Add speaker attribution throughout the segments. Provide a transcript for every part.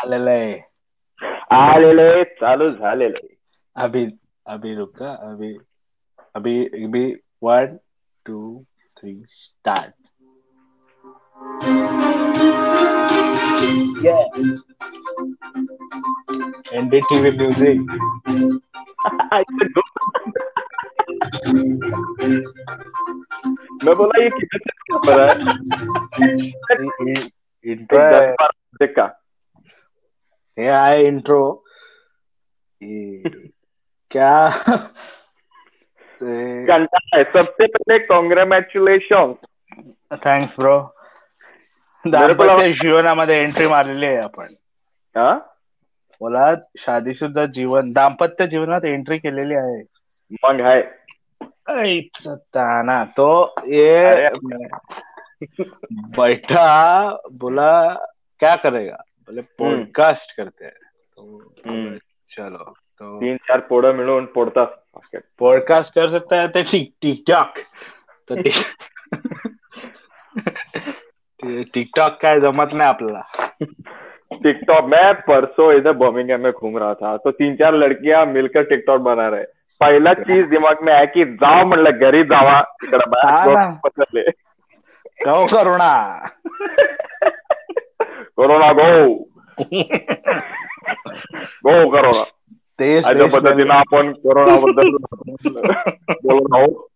Speaker 1: आलेलं आहे
Speaker 2: आलेलं आहे चालू झालेलं आहे
Speaker 1: अभी अभी रुका अभी अभी अभी one two three start NDTV music
Speaker 2: मैं बोला ये किधर से नंबर है
Speaker 1: इंट्रो
Speaker 2: एक
Speaker 1: है
Speaker 2: दस बार देखा
Speaker 1: ये आए इंट्रो क्या?
Speaker 2: घंटा है सबसे पहले कॉन्ग्रॅच्युलेशन
Speaker 1: थँक्स ब्रो दाम्पत्य जीवनामध्ये एंट्री मारलेली आहे आपण.
Speaker 2: हा?
Speaker 1: मला शादी सुद्धा जीवन दाम्पत्य जीवनात एंट्री केलेली आहे.
Speaker 2: मग आहे
Speaker 1: ताना तो ये बैठा बोला क्या करेगा? बोले पॉडकास्ट करते हैं। तो
Speaker 2: हम्म.
Speaker 1: चलो तो
Speaker 2: तीन चार पोडं मिळून पोडतात
Speaker 1: पॉडकास्ट कर सकता है तो टिक टिकटॉक तो टिकटॉक काय जमत नाही आपल्याला
Speaker 2: टिकटॉक मैं परसों इधर बर्मिंगहम में घूम रहा था तो तीन चार लड़कियाँ मिलकर टिकटॉक बना रहे पहला चीज़ दिमाग में आया की जाव म्हणलं घरी जावा। तिकडे
Speaker 1: हा
Speaker 2: पसरले
Speaker 1: गो करुणा।
Speaker 2: कोरोना गो गो करोना
Speaker 1: देश
Speaker 2: अशा
Speaker 1: देश
Speaker 2: पद्धतीनं आपण कोरोना बद्दल बोलत आहोत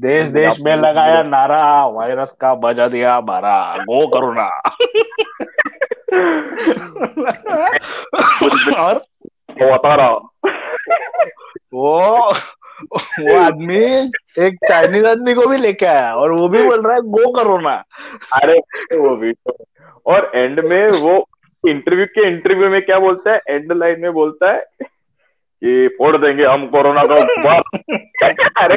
Speaker 1: देश देश में लगाया नारा वायरस का बजा दिया मारा गो करुणा और
Speaker 2: बता रहा
Speaker 1: वो वो आदमी एक चाइनीज़ आदमी को भी लेके आया और वो भी बोल रहा है गो करोना.
Speaker 2: अरे वो भी तो। और एंड में वो इंटरव्यू के इंटरव्यू में क्या बोलता है? एंड लाइन में बोलता है कि फोड़ देंगे हम कोरोना का अरे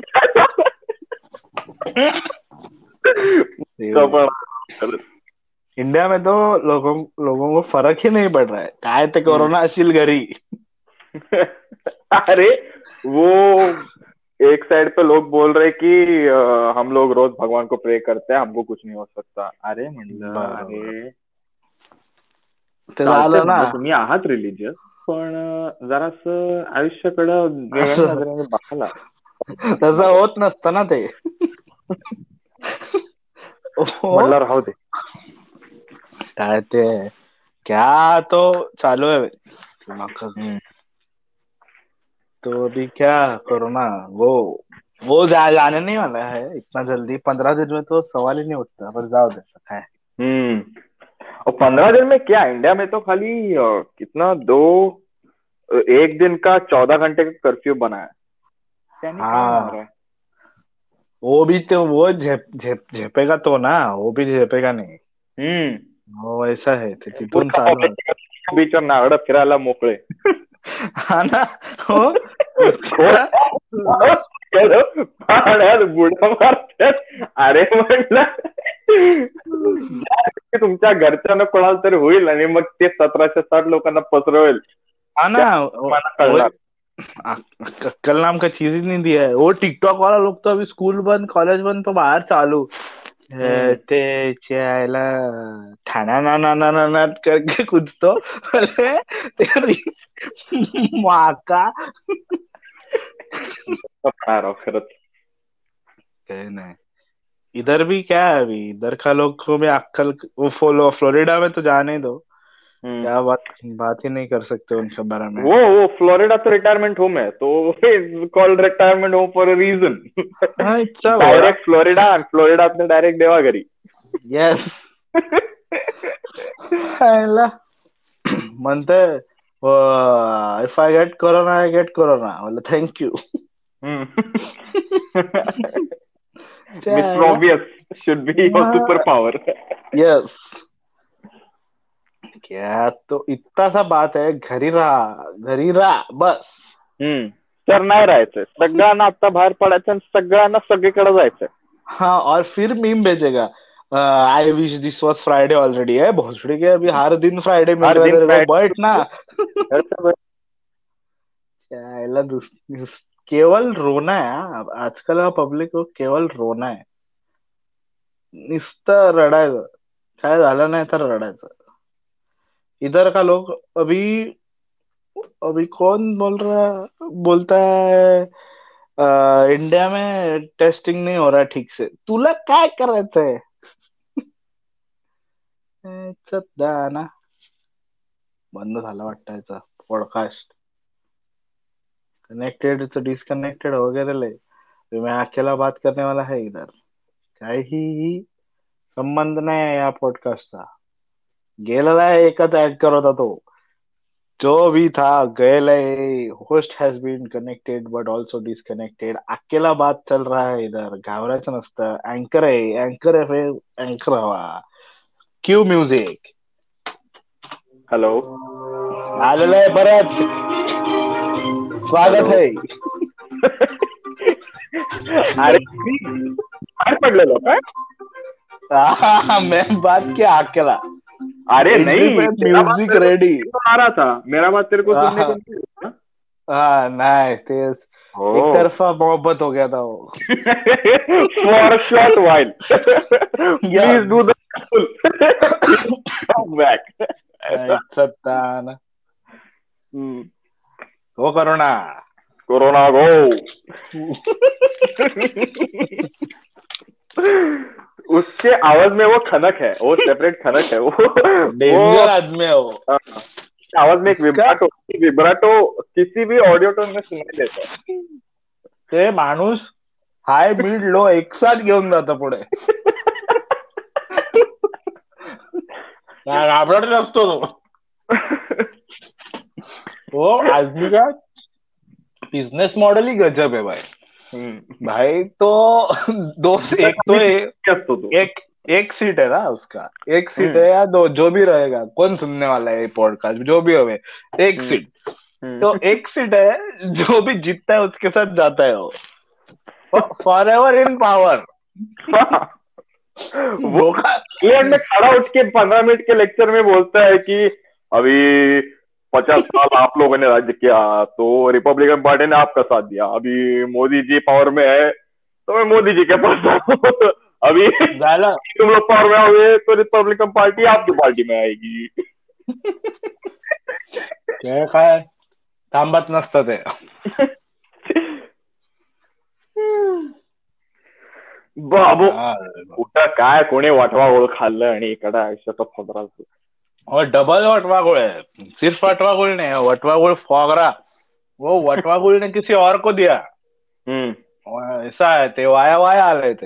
Speaker 1: इंडिया में तो लोगों लोगों को फ़र्क ही नहीं पड़ रहा है। काय ते कोरोना असेल घरी
Speaker 2: अरे वो एक साइड पे लोग बोल रहे कि हम लोग रोज भगवान को प्रे करते हैं हमको कुछ नहीं हो सकता। अरे म्हणलं. अरे।
Speaker 1: ते झालं ना.
Speaker 2: तुम्ही आहात रिलिजियस पण जरासं आयुष्याकडं बघायला.
Speaker 1: तसं होत नसतं ना ते. हो.
Speaker 2: म्हणलं राहू दे.
Speaker 1: काय ते क्या तो चालू है
Speaker 2: हम्म.
Speaker 1: तो अभी क्या कोरोना वो वो जा, जाने नहीं वाला है इतना जल्दी। पंद्रह दिन में तो सवाल ही नहीं उठता पर जाओ दे है।
Speaker 2: हम्म। और पंद्रह दिन में क्या इंडिया में तो खाली कितना दो एक दिन का चौदह घंटे का कर्फ्यू बना है।
Speaker 1: हाँ। वो भी तो वो झेप झेप झेपेगा तो ना वो भी झेपेगा नहीं।
Speaker 2: हम्म।
Speaker 1: वो ऐसा है ते तिथून आहे.
Speaker 2: बीचवर नारळ फिरायला मोकळे।
Speaker 1: हा ना हो
Speaker 2: अरे म्हणलं ज्या तुमच्या घरच्यांना कोणाला तरी होईल आणि मग ते सतराशे साठ लोकांना पसरवेल
Speaker 1: हा ना कल नाम का चीज़ ही नहीं दिया है वो टिकटॉक वाला लोग तो अभी स्कूल बंद कॉलेज बंद तो बाहर चालू. ते चायला ठाणा ना ना ना ना ना करके कुछ तो अरे तेरी माका.
Speaker 2: खरंच
Speaker 1: कहे नहीं। इधर भी क्या है अभी? इधर का लोग को भी अक्कल वो फॉलो फ्लोरिडा में तो जाने दो. क्या बात बात ही नहीं कर सकते उनके बारे में।
Speaker 2: वो वो फ्लोरिडा तो रिटायरमेंट होम है तो called retirement home for
Speaker 1: a reason
Speaker 2: direct Florida आणि फ्लोरिडात डायरेक्ट देवा घरी
Speaker 1: येस म्हणते if I get corona I get corona म्हणलं
Speaker 2: thank you mister obvious should be your super
Speaker 1: power yes क्या तो इतना सा बात है घरी राहा घरी राहा बस।
Speaker 2: हम्म तर नाही राहायचंय सगळ्यांना आता बाहेर पडायचं आणि सगळ्यांना सगळीकडे जायचंय
Speaker 1: हाँ और फिर मीम भेजेगा. I wish this was Friday already है भोसड़ी के अभी हर दिन फ्राइडे मिल रहा है. बैठ ना। केवल रोना है आजकल आजकाल पब्लिक को केवल रोना है। नुसतं रडायचं काय झालं नाही तर रडायचं। इधर का लोग अभी अभी कौन बोल रहा बोलता है अ, इंडिया में टेस्टिंग नहीं हो रहा ठीक से। तुला काय करायचंय सध्या ना बंद पॉडकास्ट कनेक्टेड तो डिस्कनेक्टेड हो रे अभी मैं अकेला बात करने वाला है इधर। काही संबंध नाही आहे या पॉडकास्टचा गेलेला आहे एकच अँकर होता तो? जो भी था गेले host has been connected but also disconnected अकेला बात चल रहा है इधर. घाबरायचं नसतं. अँकर आहे. अँकर आहे अँकर हवा. क्यू म्युझिक
Speaker 2: हॅलो
Speaker 1: आलेलं आहे परत. स्वागत है
Speaker 2: अरे पडलेलो
Speaker 1: हाँ, मैं बात किया अकेला.
Speaker 2: अरे नहीं मेरा बात
Speaker 1: म्युझिक
Speaker 2: तेरे को
Speaker 1: रेडी
Speaker 2: को आ रहा था मेरा बात तेरे को सुनने को
Speaker 1: हाँ।
Speaker 2: नहीं आ
Speaker 1: हाँ. एक तरफा मोहब्बत हो गया था वो
Speaker 2: short while. Please do the full. Come back.
Speaker 1: सत्तान
Speaker 2: Hmm.
Speaker 1: हो करो ना
Speaker 2: कोरोना गो उसके आवाज़ में वो खनक है वो सेपरेट खनक है वो
Speaker 1: डेंजर आदमी है। वो
Speaker 2: हाँ, आवाज़ में एक विब्राटो विब्राटो किसी भी ऑडियो टोन में सुनाई देता है।
Speaker 1: ते माणूस हाय मिड लो एक साथ घेऊन जातो पुढे. घाबरट नसतो तो. वो आदमी का बिझनेस मॉडेल ही गजब है भाई भाई तो दो एक तो एक
Speaker 2: तो तू?
Speaker 1: एक एक सीट है ना उसका एक सीट
Speaker 2: हम्म।
Speaker 1: है या दो जो भी रहेगा कौन सुनने वाला है पॉडकास्ट जो भी होवे एक
Speaker 2: हम्म।
Speaker 1: सीट
Speaker 2: हम्म,
Speaker 1: तो एक सीट है जो भी जीतता है उसके साथ जाता है वो फॉर एवर इन पावर
Speaker 2: हाँ। वो में खड़ा उठ के पंद्रह मिनट के लेक्चर में बोलता है कि अभी पचास साल आप लोगों ने राज्य किया तो रिपब्लिकन पार्टी ने आपका साथ दिया। अभी मोदी जी पावर में है तो मैं मोदी जी के पास हूँ अभी तुम लोग पावर में आओगे तो रिपब्लिकन पार्टी आपकी पार्टी में आएगी।
Speaker 1: ते काय थांबत नसतं ते
Speaker 2: बाबू
Speaker 1: हा.
Speaker 2: कुठं काय कोणी वाटवा ओळ खाल्लं आणि इकडं आयुष्याचा फदरा
Speaker 1: और डबल वटवागुड़ है सिर्फ़ वटवागुड़ नहीं है वटवागुड़ फोगरा। वो वटवागुड़ ने किसी और को दिया।
Speaker 2: हम्म।
Speaker 1: ऐसा है ते वाया वाया आ रहे थे।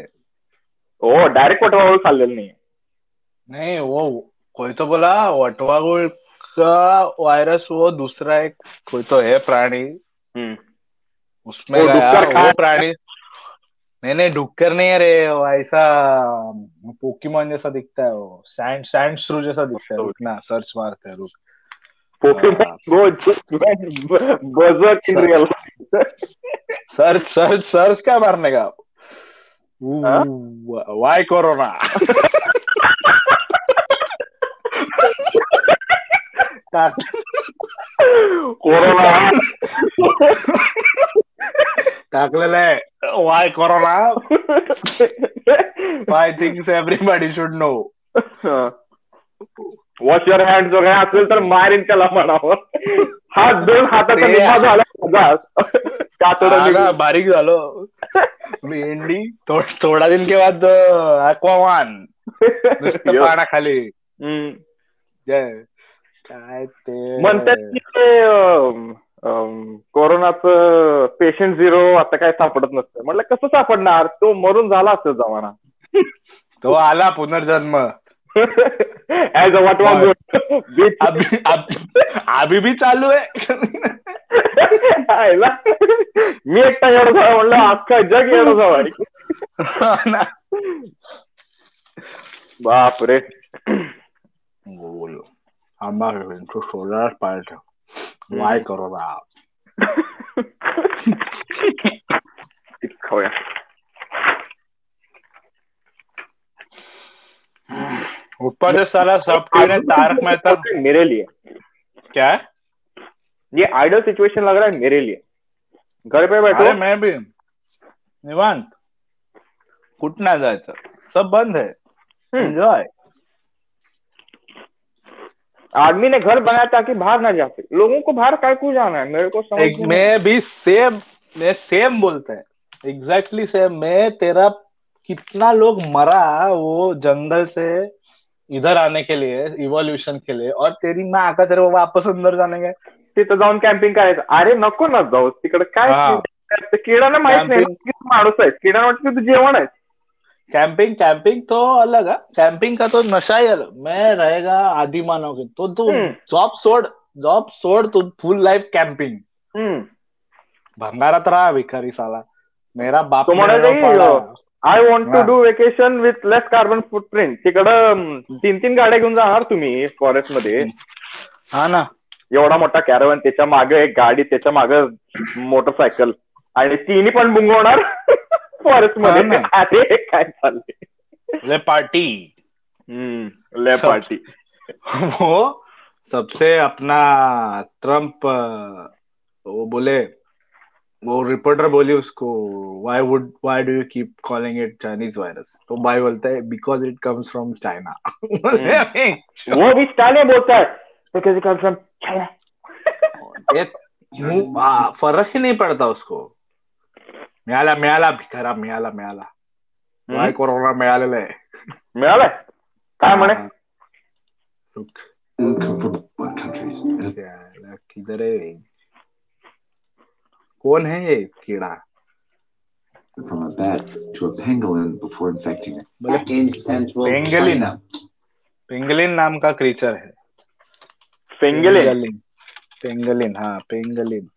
Speaker 2: हो डायरेक्ट वाटवा ओळ खाल्लेलं नाही
Speaker 1: नहीं वो कोई तो बोला वटवागुड़ का वायरस वो दूसरा एक कोई तो है प्राणी।
Speaker 2: हम्म।
Speaker 1: उसमें गया वो प्राणी नहीं नहीं डुक्कर नहीं है रे वो ऐसा पोकीमोन जैसा दिखता है वो। सैंड सैंड श्रू जैसा दिखता है रुक ना सर्च मारते हैं रुक।
Speaker 2: पोकेमॉन
Speaker 1: सर्च सर्च सर्च क्या मारने का? वाई कोरोना
Speaker 2: कोरोना
Speaker 1: टाकलेलं आहे why corona I think everybody should no
Speaker 2: wash your hand जो काय असेल तर मारीन त्याला म्हणावं. हात दोन हाताचा
Speaker 1: ते-
Speaker 2: निम्मा झाला माझा. कातडं
Speaker 1: आगा
Speaker 2: निघून.
Speaker 1: बारीक झालो. भेंडी थो- थोडा दिन के बाद अक्वामान नुसतं
Speaker 2: यो.
Speaker 1: पाण्याखाली
Speaker 2: हम्म.
Speaker 1: जय. काय ते?
Speaker 2: म्हणतात की ते अं, अं, कोरोनाचं पेशंट झिरो आता काय सापडत नसतं. म्हटलं कसं सापडणार? तो मरून झाला असेल जमाना.
Speaker 1: तो आला पुनर्जन्म.
Speaker 2: ऍज अ वाट
Speaker 1: अभी भी चालू आहे.
Speaker 2: मी एकटा एवढं झालं म्हणलं अख्खा जग एवढं झालं. बापरे.
Speaker 1: बोलो. आम्हाला सोलार पाहिजे वाय करो ना
Speaker 2: खाऊया
Speaker 1: ऊपर से साला सबके ने तारक मेहता
Speaker 2: मेरे लिए।
Speaker 1: क्या? है
Speaker 2: ये आइडल सिचुएशन लग रहा है मेरे लिए। घर पे बैठो।
Speaker 1: अरे मैं भी। निवांत। कुठं नाही जायचं सब बंद है।
Speaker 2: हम्म.
Speaker 1: एन्जॉय
Speaker 2: आदमी ने घर बनाया ताकि बाहर ना जा सके। लोगों को बाहर काय को जाना है? मेरे को समझ
Speaker 1: एक मैं भी सेम मैं सेम बोलते हैं। एग्जैक्टली exactly सेम मैं तेरा कितना लोग मरा वो जंगल से इधर आने के लिए इवोल्यूशन के लिए और तेरी माँ आका तेरे वापस अंदर जाने गए
Speaker 2: तिथं जाऊन कॅम्पिंग करायचं। अरे नको ना जाऊ तिकडे काय
Speaker 1: हा.
Speaker 2: ते किडाला माहित नाही. तू माणूस आहे? किडाला वाटतं की तू जेवण आहे.
Speaker 1: कैंपिंग कैंपिंग तो अलग है। कैंपिंग का तो नशा ही अलग। मैं रहेगा आदि मानोगे तो तू
Speaker 2: हम्म.
Speaker 1: जॉब सोड जॉब सोड तू फुल लाइफ कैंपिंग. भंगारात रहा भिखारी साला। मेरा बाप
Speaker 2: तो की. I want
Speaker 1: to.
Speaker 2: Do vacation with less carbon footprint तिकडं तीन तीन गाड्या घेऊन जाणार तुम्ही फॉरेस्टमध्ये
Speaker 1: हा ना.
Speaker 2: एवढा मोठा कॅरवन त्याच्यामागे एक गाडी त्याच्यामागे मोटरसायकल आणि तिन्ही पण बुंगवणार. फॉरेस्ट मध्ये अरे काय चाललंय
Speaker 1: ले पार्टी।
Speaker 2: हम्म ले पार्टी।
Speaker 1: वो सबसे अपना ट्रंप वो बोले वो रिपोर्टर बोली उसको why would why do you keep calling it Chinese virus तो भाई बोलता है because it comes from China
Speaker 2: वो भी स्टाइल में बोलता है because it
Speaker 1: comes from China फ़र्क ही नहीं पड़ता उसको। मिळाला मिळाला भिकारा मिळाला मिळाला काय कोरोना मिळालेला आहे
Speaker 2: मिळालंय काय म्हणे
Speaker 1: किधर है कौन है ये कीड़ा
Speaker 3: From a bat to a pangolin before infecting it. In central
Speaker 1: Pangolin.
Speaker 3: China.
Speaker 1: पेंगलिन नाम का क्रीचर है
Speaker 2: पेंगले
Speaker 1: पेंगलिन पेंगलिन हाँ पेंगलिन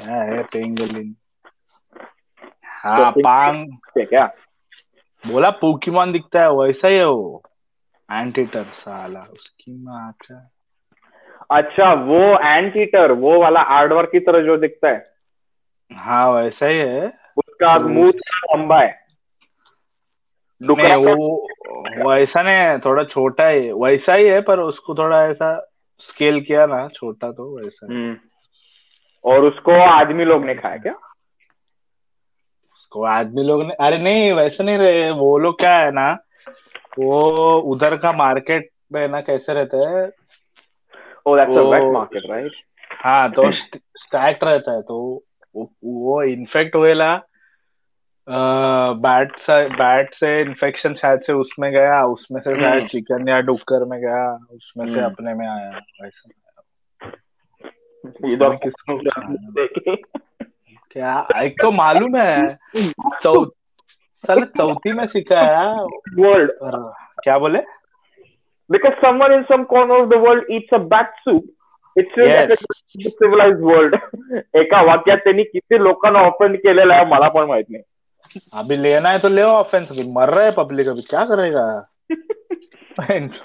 Speaker 1: है पेंगलिन हाँ पांग.
Speaker 2: क्या
Speaker 1: बोला पोकीमॉन दिखता है वैसा ही है वो. एंटीटर साला उसकी माँ का
Speaker 2: अच्छा वो एंट ईटर वो वाला आर्डवर्क की तरह जो दिखता है।
Speaker 1: हाँ वैसा ही है.
Speaker 2: उसका मुँह थोड़ा लंबा है।
Speaker 1: नहीं वो वैसा नहीं थोड़ा छोटा ही है। वैसा ही है पर उसको थोड़ा ऐसा स्केल किया ना छोटा तो वैसा
Speaker 2: हम्म। और उसको आदमी लोग ने खाया क्या?
Speaker 1: उसको आदमी लोग ने अरे नहीं वैसे नहीं रहे वो लोग क्या है ना वो उधर का मार्केट में ना कैसे रहते हैं
Speaker 2: ओ दैट्स अ
Speaker 1: वो-
Speaker 2: वेट मार्केट राइट
Speaker 1: हाँ तो स्टैक्ट रहता है तो वो, वो इन्फेक्ट हुएला बैट से बैट से इन्फेक्शन शायद से उसमें गया उसमें से शायद
Speaker 2: हम्म।
Speaker 1: चिकन या डुक्कर में गया उसमें से
Speaker 2: हम्म।
Speaker 1: अपने में आया वैसा
Speaker 2: इधर
Speaker 1: किसको
Speaker 2: देखे
Speaker 1: क्या? एक तो मालूम है। चौ साले चौथी में सीखा है
Speaker 2: वर्ल्ड
Speaker 1: क्या बोले?
Speaker 2: Because someone in some corner of the world eats a bat soup. It's still
Speaker 1: Yes.
Speaker 2: like a civilized world. एका वाक्यात त्यांनी किती लोकांना ऑफेंड केलेलं आहे मला पण माहित नाही.
Speaker 1: अभी लेना है तो ले ऑफेंस अभी मर रहा है पब्लिक अभी. क्या करेगा?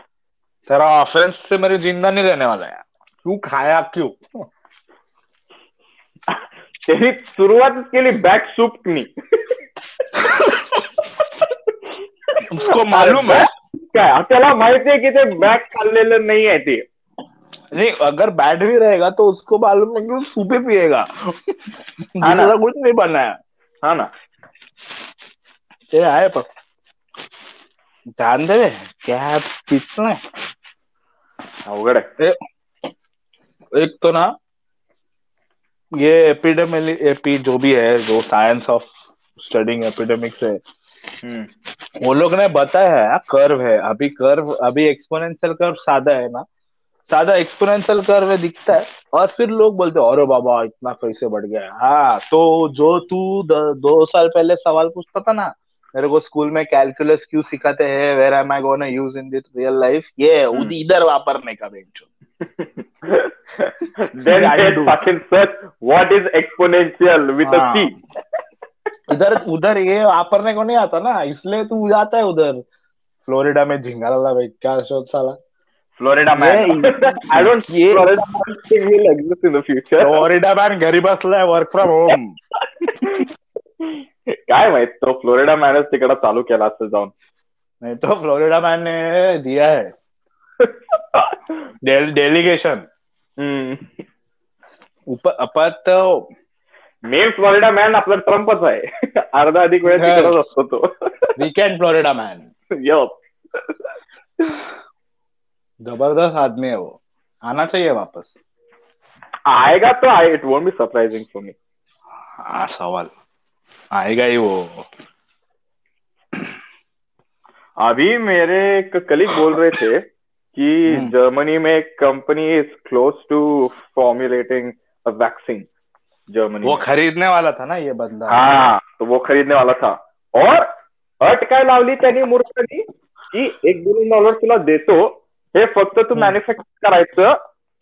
Speaker 1: तेरा ऑफेंस से मेरी ज़िंदा नहीं रहने वाला है तू खाया? क्यों?
Speaker 2: त्यांनी सुरुवातच केली बॅट सूपनी
Speaker 1: उसको मालूम है।
Speaker 2: काय त्याला माहिती आहे की ते बॅट खाल्लेलं नाही आहे ते
Speaker 1: नहीं अगर बैट भी रहेगा तो उसको मालूम है कि वो सूपे पिएगा।
Speaker 2: हाँ
Speaker 1: दूसरा कुछ नहीं बना है।
Speaker 2: हा ना।
Speaker 1: ते आहे पण ध्यान दे क्या कितना? है।
Speaker 2: अवघड आहे
Speaker 1: एक तो ना ये एपिडेमिक एपी जो भी है जो साइंस ऑफ़ स्टडिंग एपिडेमिक्स है
Speaker 2: हम्म.
Speaker 1: वो लोग ने बताया है कर्व है। अभी कर्व अभी एक्सपोनेंशियल कर्व सादा है ना? सादा एक्सपोनेंशियल कर्व है दिखता है और फिर लोग बोलते हैं अरे बाबा इतना कैसे बढ़ गया हाँ? तो जो तू द- साल पहले सवाल पूछता था ना मेरे को स्कूल में कैलकुलस क्यों सिखाते हैं? Where am I gonna use in this real life ये इधर वापरने का बेंचो।
Speaker 2: then
Speaker 1: I
Speaker 2: fucking search what is exponential with a
Speaker 1: हाँ.
Speaker 2: C.
Speaker 1: इधर उधर ये वापरने को नहीं आता ना इसलिए तू जाता है उधर फ्लोरिडा में झिंगाला भाई क्या शोध साला
Speaker 2: man.
Speaker 1: Yeah,
Speaker 2: I don't
Speaker 1: ये-
Speaker 2: in the future.
Speaker 1: Florida man घरी बसलाय वर्क फ्रॉम होम
Speaker 2: काय माहीत तो फ्लोरिडा मॅनच तिकडे चालू केला असतं जाऊन
Speaker 1: नहीं तो फ्लोरिडा मैन ने दिया है डेलीगेशन. ऊपर अपर तो
Speaker 2: मेन फ्लोरिडा मॅन आपला ट्रम्पच आहे अर्धा अधिक वेळ. तिकडेच असतो तो
Speaker 1: वीकेंड फ्लोरिडा मैन
Speaker 2: Yup.
Speaker 1: ज़बरदस्त आदमी है वो आना चाहिए वापस
Speaker 2: आएगा तो आए it won't be surprising for me
Speaker 1: हाँ सवाल आएगा ही वो
Speaker 2: अभी मेरे एक कलीग बोल रहे थे कि
Speaker 1: हम्म।
Speaker 2: जर्मनी में एक company is close to formulating a vaccine Germany
Speaker 1: वो खरीदने वाला था ना ये बंदा।
Speaker 2: हा तो वो खरीदने वाला था। और अट काय लावली त्यांनी मूर्खांनी की एक दोन डॉलर तुला देतो हे फक्त तू
Speaker 1: हम्म.
Speaker 2: मॅन्युफॅक्चर करायचं।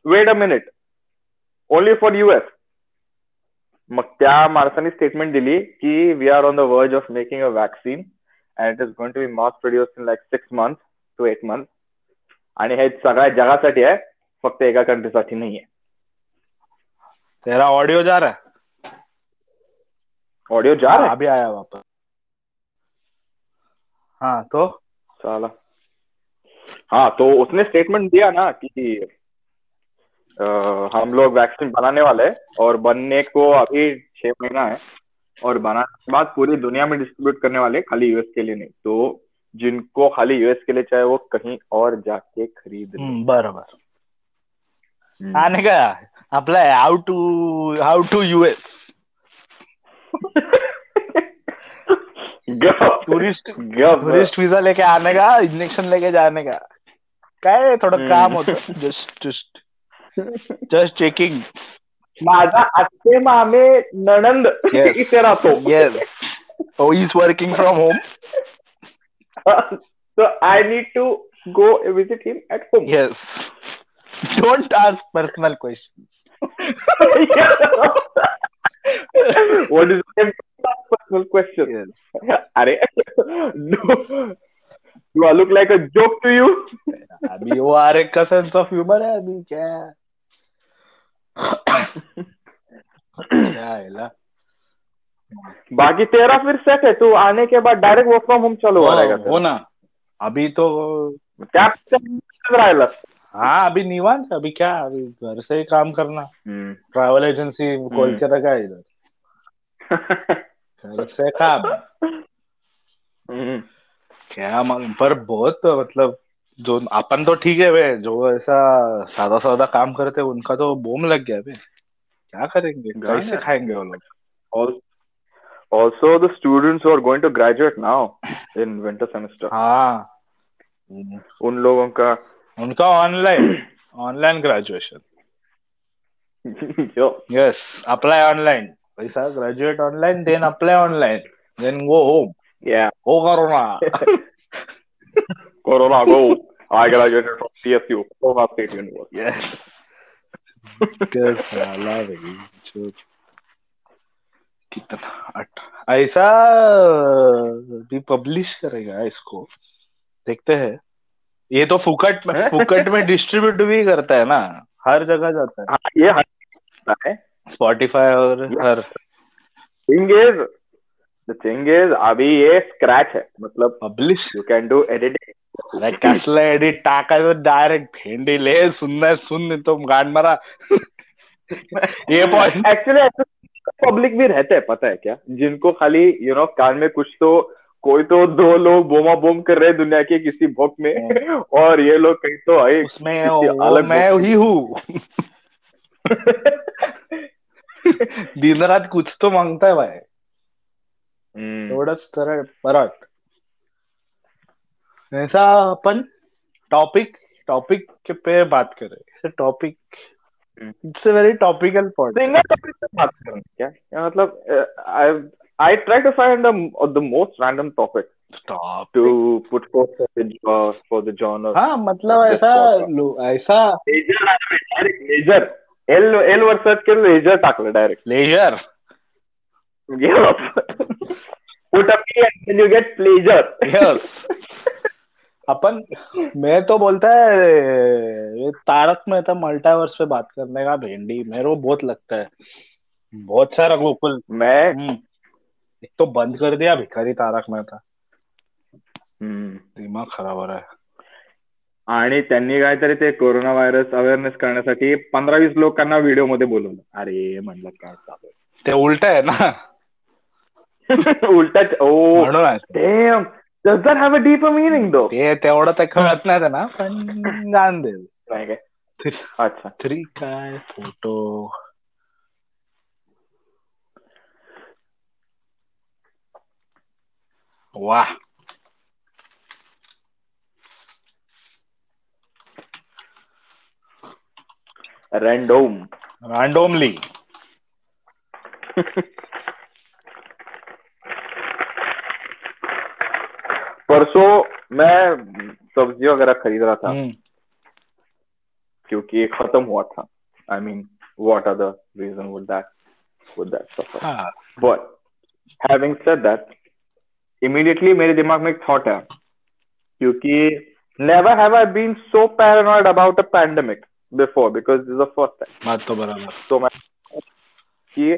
Speaker 2: Wait a minute only for US मग त्या माणसाने स्टेटमेंट दिली की we are on the verge of making a vaccine and it is going to be mass produce in like six month to eight month आणि हे सगळ्या जगासाठी आहे फक्त एका कंट्रीसाठी नाहीये.
Speaker 1: तेरा ऑडियो जा रहा है.
Speaker 2: ऑडियो जा
Speaker 1: हाँ,
Speaker 2: रहा है?
Speaker 1: अभी आया वापस. हाँ तो?
Speaker 2: साला. हाँ तो उसने स्टेटमेंट दिया ना कि अ, हम लोग वैक्सीन बनाने वाले हैं और बनने को अभी छह महीना है और बनाने के बाद पूरी दुनिया में डिस्ट्रीब्यूट करने वाले खाली यूएस के लिए नहीं तो जिनको खाली यूएस के लिए चाहे वो कहीं और जाके खरीद लें।
Speaker 1: हम्म, बरोबर।
Speaker 2: हम्म.
Speaker 1: आने का apply how to how
Speaker 2: to
Speaker 1: US
Speaker 2: tourist.
Speaker 1: Tourist visa लेके आने का इंजेक्शन लेके जाने का। काय थोडं
Speaker 2: हम्म.
Speaker 1: काम होतं? जस्ट जस्ट जस्ट चेकिंग
Speaker 2: माझा आत्ते मामे नणंद. इथे राहतो.
Speaker 1: Yes oh is working from home
Speaker 2: so I need to go visit him at home.
Speaker 1: Yes don't ask personal question
Speaker 2: what is the personal question? अरे do, do I look like a joke to you?
Speaker 1: अभी वो are का sense of humour है अभी क्या क्या है ला?
Speaker 2: बाकी तेरा फिर सेट है तू आने के बाद डायरेक्ट वर्क फ्रॉम होम चालू हो रहेगा
Speaker 1: हो ना। अभी तो
Speaker 2: त्या राहिला
Speaker 1: हाँ अभी निवांत अभी क्या अभी घर से ही काम करना। ट्रैवल एजेंसी खोल के रखा है इधर। घर से काम।
Speaker 2: हम्म.
Speaker 1: क्या मालूम पर बहुत मतलब जो अपन तो ठीक है वे जो ऐसा सादा सादा काम करते हैं उनका तो बोम लग गया बे। क्या करेंगे? कैसे खाएँगे वो लोग?
Speaker 2: Al- Also, the students who are going to graduate now in winter semester,
Speaker 1: हाँ हम्म,
Speaker 2: उन लोगों का
Speaker 1: उनका ऑनलाइन ऑनलाइन ग्रेजुएशन
Speaker 2: जो
Speaker 1: यस अप्लाई ऑनलाइन पैसा graduate online then apply online then go home
Speaker 2: yeah,
Speaker 1: हो Corona
Speaker 2: Corona go. I graduated from CSU, Corona State University.
Speaker 1: Yes क्या साला भाई जो कितना? ऐसा भी पब्लिश करेगा इसको। देखते हैं। ये तो फुकट में फुकट में डिस्ट्रीब्यूट भी करता है ना। हर जगह जाता है।
Speaker 2: हाँ, ये हर है।
Speaker 1: स्पॉटिफाई और हर।
Speaker 2: Thing is the thing is अभी ये स्क्रैच है। मतलब publish you can do
Speaker 1: editing कसलं एडिट टाकायचं डायरेक्ट भेंडी ले सुनना सुन तो गांड मारा। ये पॉइंट
Speaker 2: एक्चुअली पब्लिक भी रहते है पता है क्या? जिनको खाली यू you नो know, कान में कुछ तो कोई तो दो लोग बोमा बोम कर रहे हैं दुनिया के किसी भोग में और ये लोग कहीं तो आए
Speaker 1: उसमें
Speaker 2: अलग
Speaker 1: मैं ही हूँ। दिन रात कुछ तो माँगता है भाई।
Speaker 2: थोड़ा
Speaker 1: एवढंच तर परत ऐसा अपन टॉपिक टॉपिक के पे बात करें। ऐसे topic
Speaker 2: hmm.
Speaker 1: It's a very topical point
Speaker 2: single topic पे बात करें क्या या मतलब I I try to find the most random topic
Speaker 1: stop
Speaker 2: to put forth for the uh, for the genre.
Speaker 1: हाँ मतलब
Speaker 2: Yes,
Speaker 1: ऐसा
Speaker 2: sir.
Speaker 1: लो- ऐसा
Speaker 2: ledger direct ledger L L वर सर्च केलं लेजर टाकलं direct
Speaker 1: ledger
Speaker 2: put up and you get pleasure.
Speaker 1: Yes अपन मैं तो बोलता है ये तारक मेहता मल्टावर्स पे बात करने का भेंडी मेरे को बहुत लगता है। बहुत सारा गोकुल
Speaker 2: मैं
Speaker 1: एक तो बंद कर दिया भिखारी तारक मेहता।
Speaker 2: हम्म.
Speaker 1: दिमाग खराब हो रहा है।
Speaker 2: आणि त्यांनी काहीतरी ते कोरोना व्हायरस अवेअरनेस करण्यासाठी पंधरा वीस लोकांना व्हिडिओमध्ये बोलवलं. अरे म्हणलं काय चालू
Speaker 1: ते उलट आहे ना?
Speaker 2: आहे. उलटाच ओ
Speaker 1: म्हणून आहे ते.
Speaker 2: Damn does that have a deeper meaning though
Speaker 1: ते तेवढं ते कळत नाही त्यांना पण जाण दे
Speaker 2: नाही काय अच्छा
Speaker 1: थ्री काय फ़ोटो वाह
Speaker 2: रैंडोम
Speaker 1: रैंडोमली
Speaker 2: परसों मैं सब्ज़ी वगैरह खरीद रहा था।
Speaker 1: हम्म,
Speaker 2: क्योंकि खत्म हुआ था। I mean what are the reason would that would that suffer
Speaker 1: हाँ।
Speaker 2: But having said that immediately मेरे दिमाग में एक थॉट है। क्योंकि never have I been so paranoid about a pandemic before because this the first time
Speaker 1: बात तो बराबर।
Speaker 2: तो मैं कि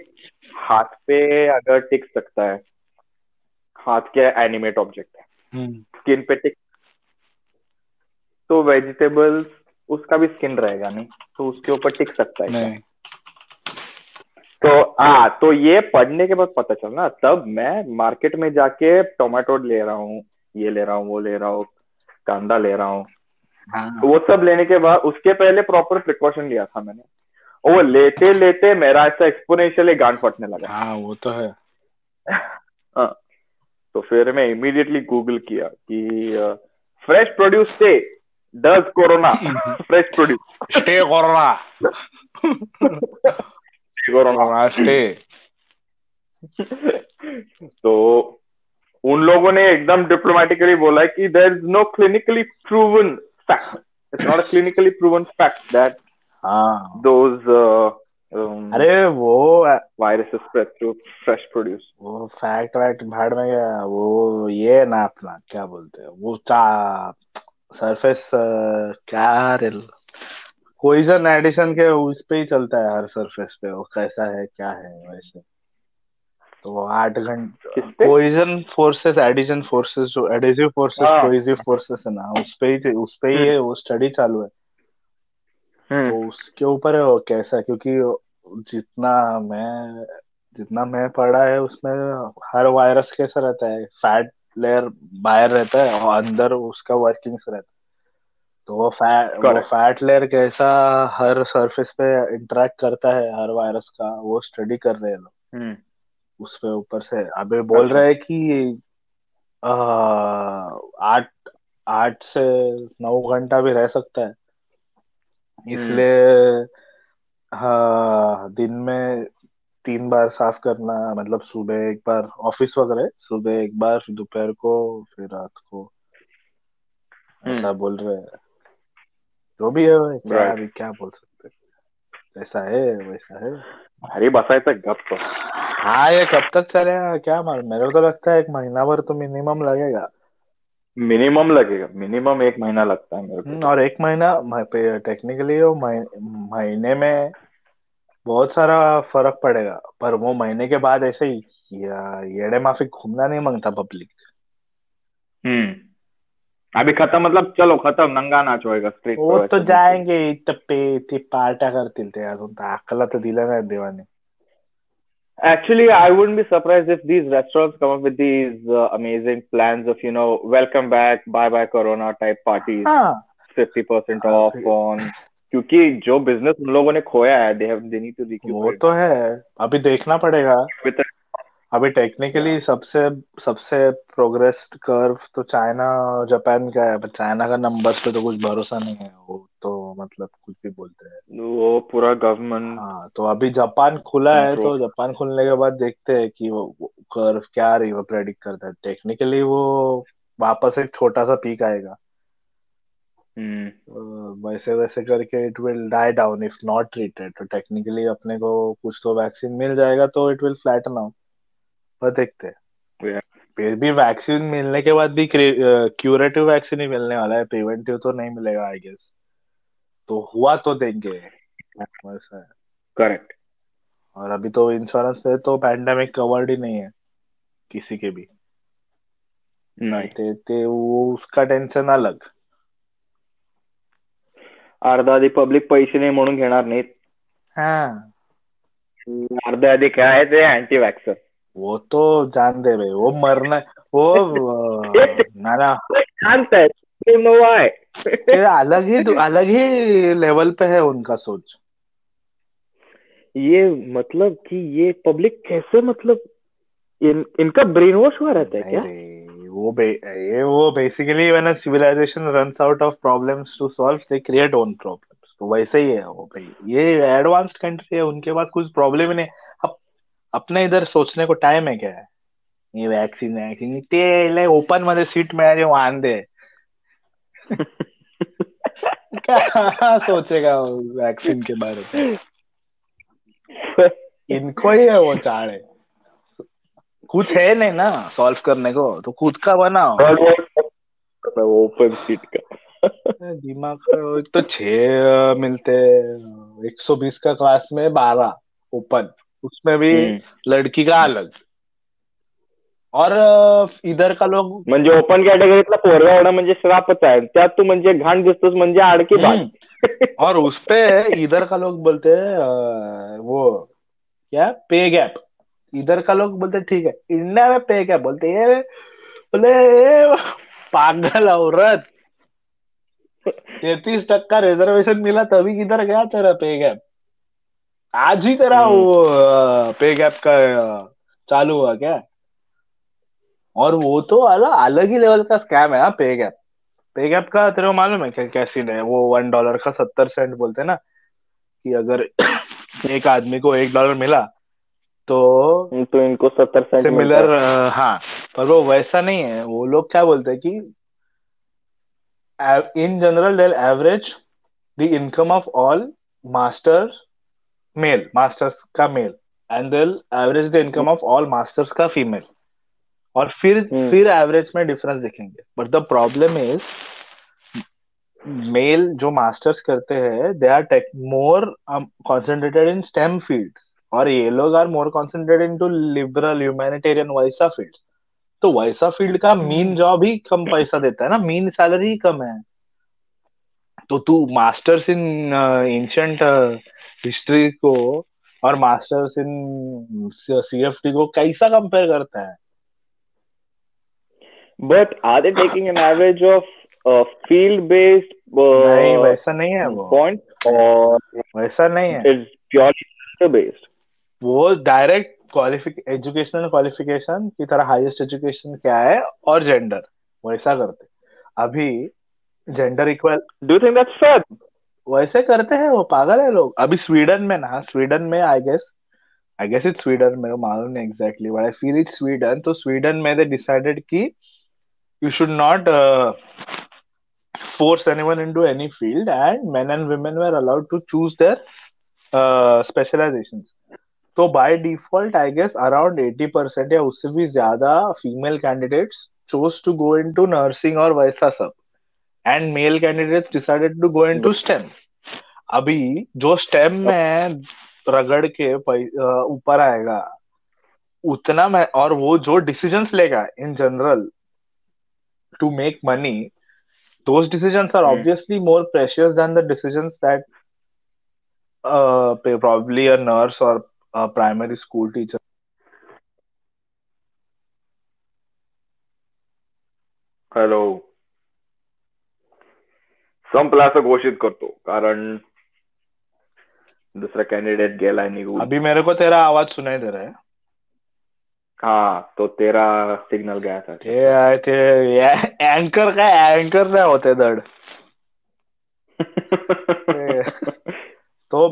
Speaker 2: हाथ पे अगर टिक सकता है हाथ के एनिमेट ऑब्जेक्ट है। स्किन पे टिक तो वेजिटेबल्स उसका भी स्किन रहेगा नहीं तो उसके ऊपर टिक सकता है
Speaker 1: नहीं।
Speaker 2: तो हाँ तो ये पढ़ने के बाद पता चला तब मैं मार्केट में जाके टोमेटो ले रहा हूँ ये ले रहा हूँ वो ले रहा हूँ कांदा ले रहा हूँ।
Speaker 1: हाँ।
Speaker 2: वो सब लेने के बाद उसके पहले प्रॉपर प्रिकॉशन लिया था मैंने। और वो लेते लेते मेरा ऐसा एक्सपोनेंशियली गांड फटने लगा।
Speaker 1: हाँ वो तो है।
Speaker 2: हाँ तो फिर मैं इमीडिएटली गूगल किया कि फ्रेश प्रोड्यूस से does corona fresh
Speaker 1: produce stay
Speaker 2: corona
Speaker 1: corona stay
Speaker 2: तो उन लोगों ने एकदम डिप्लोमेटिकली बोला कि there is no clinically proven fact it's not a clinically proven fact that
Speaker 1: हाँ।
Speaker 2: दोज
Speaker 1: अरे वो
Speaker 2: virus spread through fresh produce.
Speaker 1: वो फैक्ट वैक्ट भाड़ में गया वो ये ना अपना क्या बोलते हैं वो चा सरफेस क्या रे कोइजन एडिशन के उस पे ही चलता है हर सरफेस पे वो कैसा है क्या है वैसे तो वो आठ घंटे कोइजन फोर्सेस एडिशन फोर्सेस जो एडिटिव फोर्सेस। कोइजिव फोर्सेस है ना उस पे ही उस पे ही है वो स्टडी चालू है
Speaker 2: हम्म
Speaker 1: तो उसके ऊपर है वो कैसा क्योंकि जितना मैं जितना मैं पढ़ा है उसमें हर वायरस कैसा रहता है? फैट लेयर बाहर रहता है और अंदर उसका वर्किंग्स रहता है। तो वो फैट वो. फैट लेयर कैसा हर सरफेस पे इंटरेक्ट करता है हर वायरस का वो स्टडी कर रहे हैं लोग।
Speaker 2: हम्म।
Speaker 1: उसपे ऊपर से। अभी बोल। रहे हैं कि आठ आठ से नौ घंटा भी रह सकता है। इसलिए हाँ दिन में तीन बार साफ़ करना मतलब सुबह एक बार ऑफ़िस वगैरह सुबह एक बार फिर दोपहर को फिर रात को। ऐसा
Speaker 2: हम्म।
Speaker 1: बोल रहे हैं। जो भी है वो, क्या. अभी क्या बोल सकते जैसा है वैसा है।
Speaker 2: अरे बसायचं गप तो।
Speaker 1: हाँ ये कब तक चलेगा क्या मालूम। मेरे को तो लगता है एक महीना भर तो मिनिमम लगेगा।
Speaker 2: मिनिमम लगेगा मिनिमम एक महीना लगता है मेरे
Speaker 1: हम्म,
Speaker 2: को
Speaker 1: और एक महीना टेक्निकली वो महीने में बहुत सारा फ़र्क पड़ेगा पर वो महीने के बाद ऐसे ही येड़े माफ़ी घूमना नहीं माँगता पब्लिक
Speaker 2: हम्म। अभी खत्म मतलब चलो खत्म नंगा नाच होएगा स्ट्रीट
Speaker 1: वो तो जाएँगे टप्पे ते पार्ट्या करतील ते अजून तर अक्कला तर दिलं नाही देवाने।
Speaker 2: Actually, I wouldn't be surprised if these restaurants come up with these uh, amazing plans of, you know, welcome back, bye bye Corona type parties,
Speaker 1: हाँ
Speaker 2: 50%
Speaker 1: हाँ,
Speaker 2: off
Speaker 1: फिर-
Speaker 2: on. क्योंकि जो बिजनेस उन लोगों ने खोया है they have they need to
Speaker 1: वो
Speaker 2: रिक्यूपरेट
Speaker 1: तो है अभी देखना पड़ेगा
Speaker 2: विद
Speaker 1: अभी टेक्निकली सबसे सबसे प्रोग्रेस कर्व तो चाइना और जापान का है पर चाइना का नंबर्स पे तो कुछ भरोसा नहीं है। वो तो मतलब कुछ भी बोलते हैं।
Speaker 2: वो पूरा गवर्नमेंट
Speaker 1: हाँ तो अभी जापान खुला है तो जापान खुलने के बाद देखते हैं कि वो वो कर्व क्या रही वो प्रेडिक्ट करता है। टेक्निकली वो वापस एक छोटा सा पीक आएगा।
Speaker 2: हम्म।
Speaker 1: अ, वैसे वैसे करके it will die down if not treated तो टेक्निकली अपने को कुछ तो वैक्सीन मिल जाएगा तो इट विल फ्लैटन आउट पर देखते हैं। फिर भी वैक्सीन मिलने के बाद भी क्यूरेटिव वैक्सीन ही मिलने वाला है। प्रिवेंटिव तो नहीं मिलेगा आई गेस तो हुआ तो देंगे। वैसा है।
Speaker 2: करेक्ट
Speaker 1: और अभी तो इंश्योरेंस पे तो पैंडेमिक कवर्ड ही नहीं है किसी के भी।
Speaker 2: नाही।
Speaker 1: ते, ते वो उसका टेंशन अलग।
Speaker 2: अर्धा आधी पब्लिक पैसे नाही म्हणून घेणार नाहीत
Speaker 1: हाँ।
Speaker 2: अर्धा आधी काय ते अँटी वॅक्सर
Speaker 1: वो तो जान दे भाई वो मरना वो ना ना।
Speaker 2: शांत आहे don't know why.
Speaker 1: ये अलग ही अलग ही लेवल पे है उनका सोच।
Speaker 2: ये मतलब कि ये पब्लिक कैसे मतलब इन इनका ब्रेन वॉश हुआ रहता है क्या?
Speaker 1: वो बे, ये वो basically when a civilization runs out of problems to solve they create own problems तो वैसे ही है वो भाई। ये एडवांस्ड कंट्री है उनके पास कुछ प्रॉब्लम ही नहीं अब अपने इधर सोचने को टाइम है क्या? है ये वॅक्सिन वॅक्सिन ते ओपन मध्ये सीट मिळाली वांदे क्या सोचेगा वैक्सीन के बारे में? इनको ही है वो चाड़े। कुछ है नहीं ना सॉल्व करने को तो खुद का बनाओ।
Speaker 2: ओपन सीट का।
Speaker 1: दिमाग का तो छह मिलते एक सौ बीस का क्लास में बारह ओपन उसमें भी
Speaker 2: हम्म.
Speaker 1: लड़की का अलग। और इधर का लोग
Speaker 2: म्हणजे ओपन कॅटेगरीतला पोरगा एवढा म्हणजे श्रापच आहे. त्यात तू म्हणजे घाण दिसतोस म्हणजे आडकी
Speaker 1: हम्म, और उसपे इधर का लोग बोलते हैं वो क्या? पे गैप. इधर का लोग बोलते ठीक है इंडिया में पे गैप बोलते ये बोले पागल औरत. तैतीस टक्का रिजर्वेशन मिला तभी किधर गया तेरा पे गैप. आज ही तेरा
Speaker 2: हम्म.
Speaker 1: वो पे गैप का चालू हुआ क्या? और वो तो अलग अलग ही लेवल का स्कैम है हाँ पे गैप पे गैप का तेरे को मालूम है क्या सीन है? वो वन डॉलर का सत्तर सेंट बोलते हैं ना कि अगर एक आदमी को एक डॉलर मिला तो
Speaker 2: तो इनको सत्तर सेंट
Speaker 1: सिमिलर हाँ पर वो वैसा नहीं है। वो लोग क्या बोलते हैं कि in general there average the income of all masters male masters का male and there average the income of all masters का फीमेल और फिर
Speaker 2: हम्म.
Speaker 1: फिर एवरेज में डिफरेंस दिखेंगे. But the problem is male जो मास्टर्स करते हैं they are take more concentrated in STEM fields और ये लोग are more concentrated into liberal humanitarian वैसा फ़ील्ड तो वैसा फ़ील्ड का मीन जॉब ही कम पैसा देता है ना? मीन सैलरी ही कम है। तो तू मास्टर्स इन एंशंट हिस्ट्री को और मास्टर्स इन सीएफटी को कैसा कंपेयर करता है?
Speaker 2: But are they taking an average of field based
Speaker 1: नहीं वैसा नहीं है वो।
Speaker 2: पॉइंट और
Speaker 1: वैसा नहीं है।
Speaker 2: इज़ प्योरली बेस्ड
Speaker 1: वो डायरेक्ट क्वालिफिक एजुकेशनल क्वालिफिकेशन की तरह हाईएस्ट एजुकेशन क्या है? और जेंडर वैसा करते। अभी gender equal
Speaker 2: do you think that's fair
Speaker 1: वैसे करते हैं वो पागल है लोग। अभी स्वीडन में ना स्वीडन में I guess I guess it Sweden मेरे को मालूम नहीं exactly but I feel it Sweden तो स्वीडन में दे डिसाइडेड कि you should not uh, force anyone into any field and men and women were allowed to choose their uh, specializations. तो by default I guess around 80 percent या उससे भी ज़्यादा female candidates chose to go into nursing और वैसा सब। And male candidates decided to go into STEM अभी जो स्टेम में रगड़ के ऊपर आएगा उतना मैं और वो जो डिसीजंस लेगा in general to make money, those decisions are
Speaker 2: Hmm.
Speaker 1: obviously more precious than the decisions that uh, probably a nurse or a primary school teacher.
Speaker 2: हॅलो संपला असं घोषित करतो कारण दुसरा कॅन्डिडेट गेलाय निघून.
Speaker 1: अभी मेरे को तेरा आवाज़ सुनाई दे रहा है।
Speaker 2: हा तो तेरा सिग्नल गया था.
Speaker 1: ते ते एंकर काय एंकर नाही होते धड तो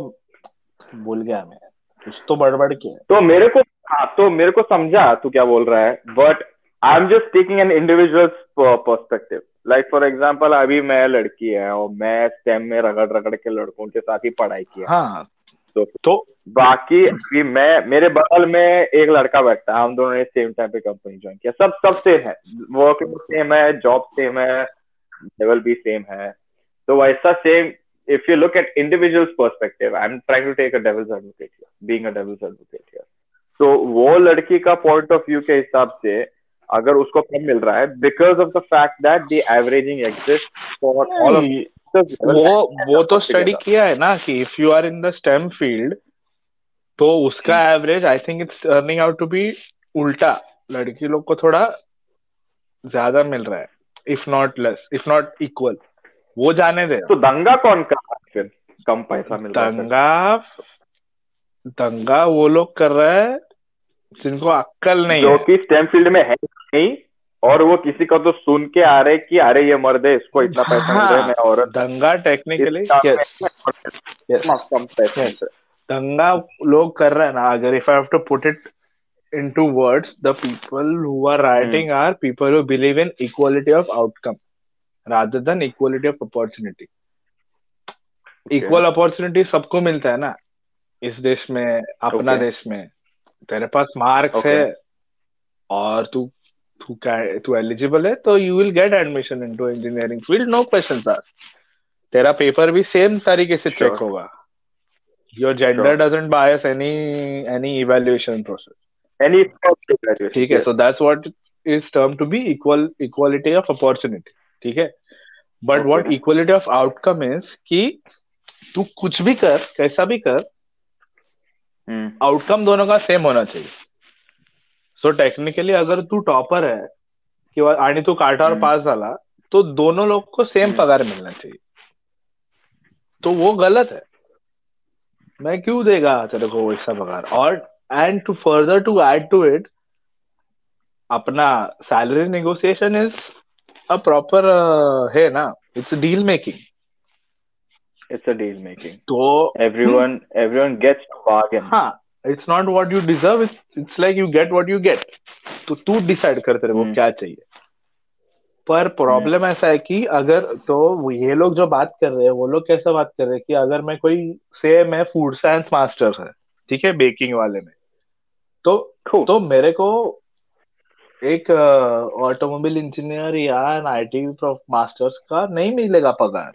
Speaker 1: भूल गया मैं. कुछ तो बड़बड़ किया
Speaker 2: तो मेरे को हाँ तो मेरे को समझा तू क्या बोल रहा है but I am just taking an individual perspective like for example अभी मैं लड़की है और मैं स्टेम में रगड़ रगड़ के लड़कों के साथ ही पढ़ाई किया
Speaker 1: हाँ।
Speaker 2: तो
Speaker 1: तो
Speaker 2: बाकी अभी मैं मेरे बगल में एक लड़का बैठता है हम दोनों ने सेम टाइम पे कंपनी ज्वाइन किया। सब सब सेम है। वर्क सेम है जॉब सेम है लेवल भी सेम है। तो वैसा same if you look at individual's perspective, I'm trying to take a devil's advocate here, being a devil's advocate here. So वो लड़की का point of view के हिसाब से अगर उसको कम मिल रहा है because of the fact that the averaging exists for all of
Speaker 1: वो वो तो स्टडी किया है ना कि if you are in the STEM field तो उसका average I think it's turning out to be उल्टा। लड़की लोग को थोड़ा ज़्यादा मिल रहा है if not less if not equal वो जाने दे।
Speaker 2: तो दंगा कौन कर रहा है फिर? कम पैसा मिल रहा है
Speaker 1: दंगा दंगा वो लोग कर रहे हैं जिनको अक्कल नहीं
Speaker 2: जो
Speaker 1: है।
Speaker 2: कि स्टेम फ़ील्ड में है नहीं और वो किसी का तो सुन के आ रहे कि अरे ये मर्द है इसको इतना पैसा मिल रहा है मैं औरत
Speaker 1: दंगा टेक्निकली
Speaker 2: पैसे
Speaker 1: दंगा लोग कर रहे हैं ना अगर if I have to put it into words the people who are rioting are people who believe in equality of outcome rather than equality of opportunity. Equal opportunity सबको मिलता है ना इस देश में अपना
Speaker 2: Okay.
Speaker 1: देश में। तेरे पास मार्क्स
Speaker 2: Okay.
Speaker 1: है और तू तू क्या- तू एलिजिबल है तो you will get admission into engineering field no questions asked तेरा पेपर भी सेम तरीके से चेक
Speaker 2: Sure.
Speaker 1: होगा your
Speaker 2: gender.
Speaker 1: Doesn't bias any any evaluation process
Speaker 2: any
Speaker 1: ठीक है so that's what is term to be equal equality of opportunity ठीक है
Speaker 2: but.
Speaker 1: What equality of outcome is कि तू कुछ भी कर कैसा भी कर आउटकम दोनों का सेम होना चाहिए। सो so, टेक्निकली अगर तू टॉपर है किंवा आणि तू काठावर
Speaker 2: हम्म.
Speaker 1: पास झाला तो दोनों लोग को सेम
Speaker 2: हम्म.
Speaker 1: पगार मिलना चाहिए। तो वो गलत है। मैं क्यों देगा तेरे को वैसा पगार? और and to further to add to it अपना salary negotiation is a proper है ना? It's deal making
Speaker 2: it's a deal making.
Speaker 1: तो
Speaker 2: Everyone, everyone gets a bargain.
Speaker 1: हाँ it's not what you deserve it's like you get what you get तो तू decide कर तेरे को
Speaker 2: हम्म.
Speaker 1: क्या चाहिए पर प्रॉब्लम ऐसा है कि अगर तो ये लोग जो बात कर रहे हैं वो लोग कैसे बात कर रहे हैं कि अगर मैं कोई से मैं फ़ूड साइंस मास्टर है ठीक है बेकिंग वाले में तो
Speaker 2: Cool.
Speaker 1: तो मेरे को एक ऑटोमोबाइल इंजीनियर या आईटी मास्टर्स का नहीं मिलेगा पगार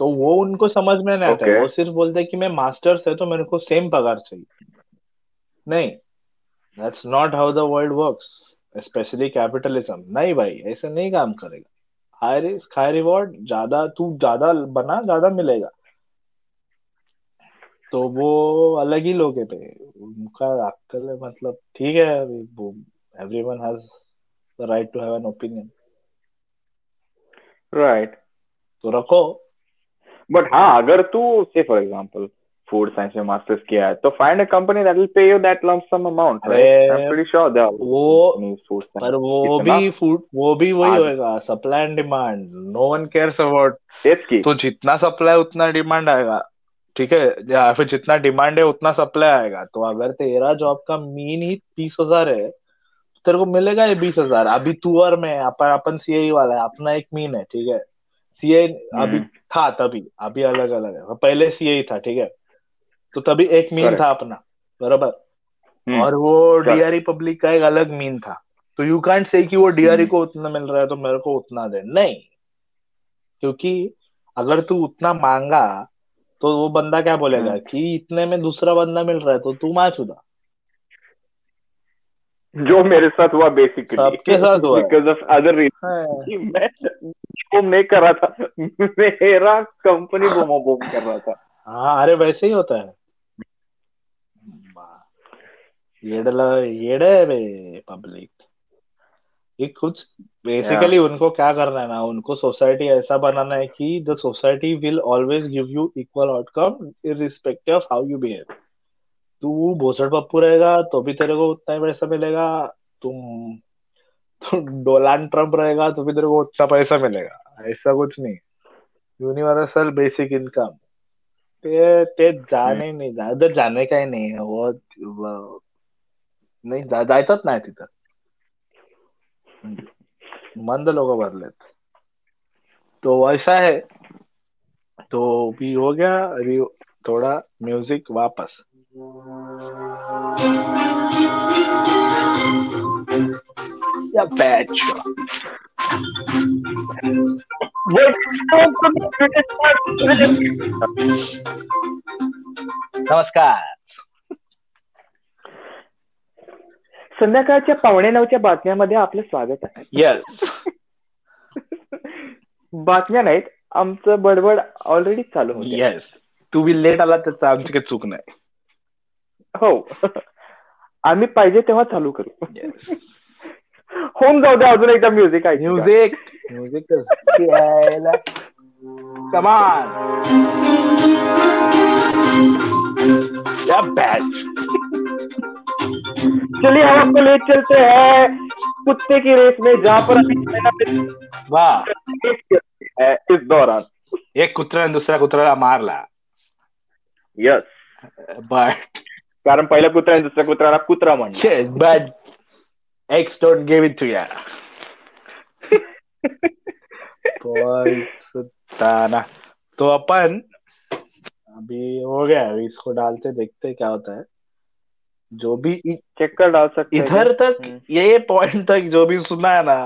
Speaker 1: तो वो उनको समझ में नहीं आता
Speaker 2: Okay.
Speaker 1: वो सिर्फ़ बोलते कि मैं मास्टर्स है तो मेरे को सेम पगार चाहिए। नहीं। That's not how the world works specially capitalism नहीं भाई ऐसे नहीं काम करेगा। हाई रिस्क हाई रिवॉर्ड ज़्यादा तू ज़्यादा बना ज़्यादा मिलेगा। तो वो अलग ही लोग पे उनका अक्कल है मतलब ठीक है everyone has the right to have an opinion
Speaker 2: Right.
Speaker 1: तो रखो।
Speaker 2: But हाँ अगर तू से फॉर example फ़ूड साइंस में मास्टर्स किया है तो find a company will pay you that lump sum amount, right?
Speaker 1: अरे,
Speaker 2: I'm pretty sure there
Speaker 1: वो-
Speaker 2: science.
Speaker 1: पर वो भी फ़ूड वो भी वही होएगा supply and demand no one
Speaker 2: cares about
Speaker 1: तो जितना सप्लाई उतना डिमांड आएगा। ठीक है? या फिर जितना डिमांड है उतना सप्लाई आएगा। तो अगर तेरा जॉब का मीन ही बीस हज़ार है तो तेरे को मिलेगा ये बीस हज़ार। अभी तू और मैं अपन अपन वाला है अपना एक मीन है ठीक है? सीए अभी
Speaker 2: हम्म.
Speaker 1: था तभी अभी अलग अलग है पहले सीए था ठीक है तो तभी एक मीन था अपना बराबर
Speaker 2: हम्म.
Speaker 1: और वो. डीआरई पब्लिक का एक अलग मीन था तो यू कांट से कि वो डीआरई
Speaker 2: हम्म.
Speaker 1: को उतना मिल रहा है तो मेरे को उतना दे नहीं क्योंकि अगर तू उतना मांगा तो वो बंदा क्या बोलेगा. कि इतने में दूसरा बंदा मिल रहा है तो तू माचुदा
Speaker 2: जो मेरे साथ हुआ बेसिकली
Speaker 1: सबके साथ हुआ?
Speaker 2: बिकॉज़ ऑफ़ अदर रीजन मैं बूम नहीं कर रहा था। मेरा कंपनी बूम बूम कर रहा था।
Speaker 1: हाँ अरे वैसे ही होता है। येड़े पब्लिक ये कुछ बेसिकली उनको क्या करना है ना उनको सोसाइटी ऐसा बनाना है कि the society will always give you equal outcome irrespective of how you behave तू भोसड़ पप्पू रहेगा तो भी तेरे को उतना ही पैसा मिलेगा तुम तू डोनाल्ड ट्रंप रहेगा तो भी तेरे को उतना पैसा मिलेगा ऐसा कुछ नहीं। Universal basic income. ते ते जाणे नाही जा- उधर जाने का ही नहीं है वो नाही जा- जायचंच नाही तिथं मंद लोक भरलेत तो। वैसा है तो भी हो गया अभी थोड़ा म्यूज़िक वापस। या बैच नमस्कार.
Speaker 2: संध्याकाळच्या पावणे नऊच्या बातम्यामध्ये आपलं स्वागत आहे.
Speaker 1: यस
Speaker 2: बातम्या नाहीत आमचं बडबड ऑलरेडी चालू होते.
Speaker 1: येस तू बी लेट आला त्याचं आमची काही चूक नाही.
Speaker 2: हो. आम्ही पाहिजे तेव्हा चालू करू.
Speaker 1: Yes.
Speaker 2: होऊन जाऊ द्या अजून एकदा म्युझिक ऐक
Speaker 1: म्युझिक म्युझिक कमान बॅच
Speaker 2: चलिए हम आपको ले चलते हैं. कुत्ते की रेस में जहाँ पर अभी
Speaker 1: वाह.
Speaker 2: है इस दौरान.
Speaker 1: एक कुत्र्याने दुसऱ्या कुत्र्याला मारला.
Speaker 2: यस
Speaker 1: बट
Speaker 2: कारण पहिल्या कुत्र्याने दुसऱ्या कुत्र्याला कुत्रा म्हणलं
Speaker 1: but X don't give it to या ना तो अपन अभी हो गया अभी इसको डालते देखते क्या होता है जो भी
Speaker 2: चेक कर डाल सकते
Speaker 1: इधर तक
Speaker 2: हम्म।
Speaker 1: ये पॉइंट तक जो भी सुना है ना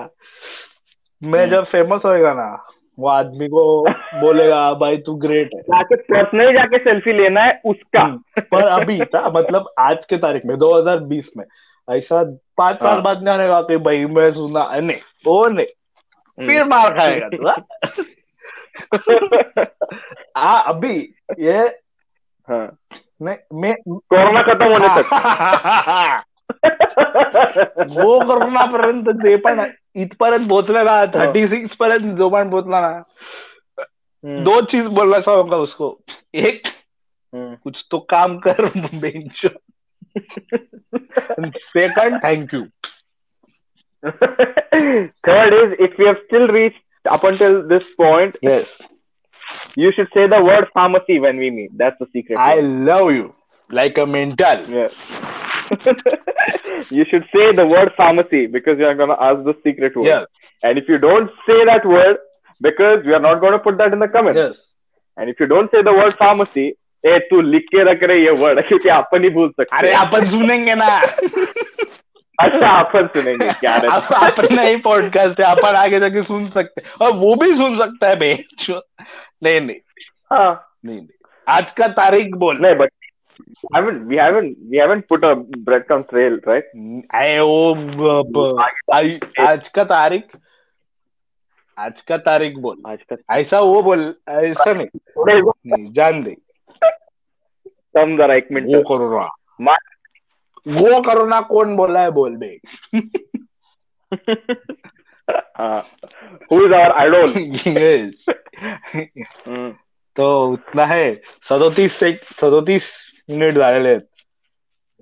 Speaker 1: मैं
Speaker 2: हम्म।
Speaker 1: जब फ़ेमस होएगा ना वो आदमी को बोलेगा भाई तू ग्रेट है.
Speaker 2: जाके पर्सनली जाके सेल्फी लेना है उसका।
Speaker 1: पर अभी था मतलब आज के तारीख में 2020 में ऐसा पाँच साल
Speaker 2: हाँ।
Speaker 1: बाद नहीं आने का भाई मैं सुना नहीं वो नहीं। फिर मार खाएगा तू हाँ? हाँ अभी ये
Speaker 2: हाँ।
Speaker 1: नहीं मैं
Speaker 2: कोरोना खत्म होने तक।
Speaker 1: वो करोनापर्यंत जे पण इथपर्यंत पोहोचला ना थर्टी सिक्स पर्यंत जोमान पोहोचला ना. दो चीज़ बोलना सांगा उसको? एक कुछ तो काम कर bench. Second thank you
Speaker 2: third is if you have still reach upon till this point
Speaker 1: yes
Speaker 2: you should say the word pharmacy when we meet that's the secret
Speaker 1: I love you like a mental
Speaker 2: yes you should say the word pharmacy because you are going to ask the secret word.
Speaker 1: Yes,
Speaker 2: And if you don't say that word, because we are not going to put that in the comments.
Speaker 1: yes.
Speaker 2: And if you don't say the word pharmacy, ए तू लिख के रख रहे ये word क्योंकि अपन ही भूल सकते
Speaker 1: अरे
Speaker 2: हैं।
Speaker 1: अपन सुनेंगे ना
Speaker 2: अच्छा अपन सुनेंगे क्या?
Speaker 1: अप- अपना ही पॉडकास्ट है अपन आगे जाके सुन सकते हैं और वो भी सुन सकता है नहीं नहीं
Speaker 2: हाँ
Speaker 1: नहीं नहीं आज का तारीख बोल
Speaker 2: नहीं but haven't we haven't we haven't put a breadcrumb trail right?
Speaker 1: वो ब- आई- आज का तारीख आज का तारीख बोल
Speaker 2: आज का
Speaker 1: ऐसा वो बोल ऐसा नहीं। नहीं जान दे।
Speaker 2: कम जरा एक
Speaker 1: वो
Speaker 2: मिनट
Speaker 1: कोरोना।
Speaker 2: मा-
Speaker 1: वो कोरोना कौन बोला है बोल बे
Speaker 2: हु। इज़ आवर आइडल
Speaker 1: तो उतना है। सदोतीस से सदोतीस मिनिट झालेले आहेत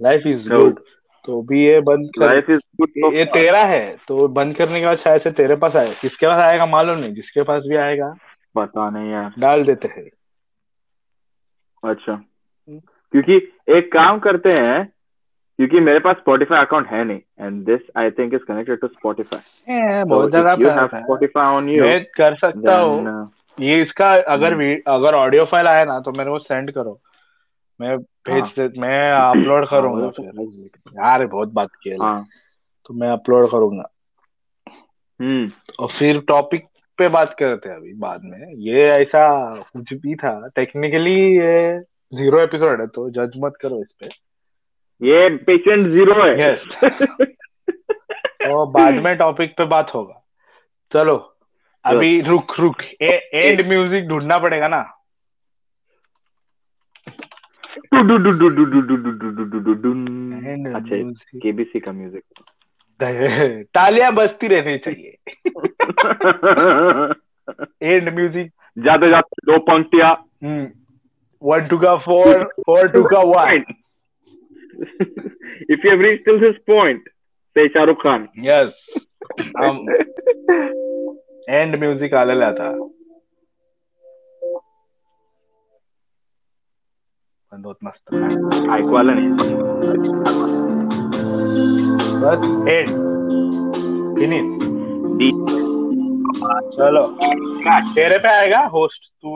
Speaker 1: लाइफ इज़ गुड तो भी ये बंद
Speaker 2: लाइफ इज़ गुड
Speaker 1: ये तेरा है। तो बंद करने के बाद शायद से तेरे पास आए। किसके पास आएगा मालूम नहीं। जिसके पास भी आएगा।
Speaker 2: पता नहीं यार।
Speaker 1: डाल देते हैं।
Speaker 2: अच्छा। क्योंकि एक काम करते हैं क्योंकि मेरे पास Spotify अकाउंट है नहीं। And this I think is connected to Spotify.
Speaker 1: ए, बहुत पे
Speaker 2: have
Speaker 1: आता
Speaker 2: Spotify on you
Speaker 1: मैं कर सकता हूँ।
Speaker 2: uh,
Speaker 1: ये इसका अगर अगर ऑडियो फ़ाइल आया ना तो मेरे को सेंड करो। मैं भेज
Speaker 2: हाँ।
Speaker 1: दे मैं अपलोड करूँगा। फिर
Speaker 2: तो-
Speaker 1: यार बहुत बात की हाँ तो मैं अपलोड करूँगा।
Speaker 2: हम्म।
Speaker 1: और फिर टॉपिक पे बात करते हैं अभी बाद में। ये ऐसा कुछ भी था। टेक्निकली ये ज़ीरो एपिसोड है तो जज मत करो इस पे।
Speaker 2: ये पेशेंट ज़ीरो है।
Speaker 1: Yes. तो बाद में टॉपिक पे बात होगा। चलो अभी रुक रुक। ए, एंड म्यूज़िक ढूंढना पड़ेगा ना।
Speaker 2: केबीसी का म्यूज़िक
Speaker 1: तालियाँ बजती रहनी चाहिए एंड म्यूज़िक
Speaker 2: जाते जाते दो पंक्तियाँ
Speaker 1: वन टू का फोर फोर टू का
Speaker 2: one if you reach till this point say Shahrukh Khan
Speaker 1: yes and music आलेला था बंदोत
Speaker 2: मस्त ऐकवायला नहीं
Speaker 1: बस एड फिनिश चलो तेरे पे आएगा होस्ट तू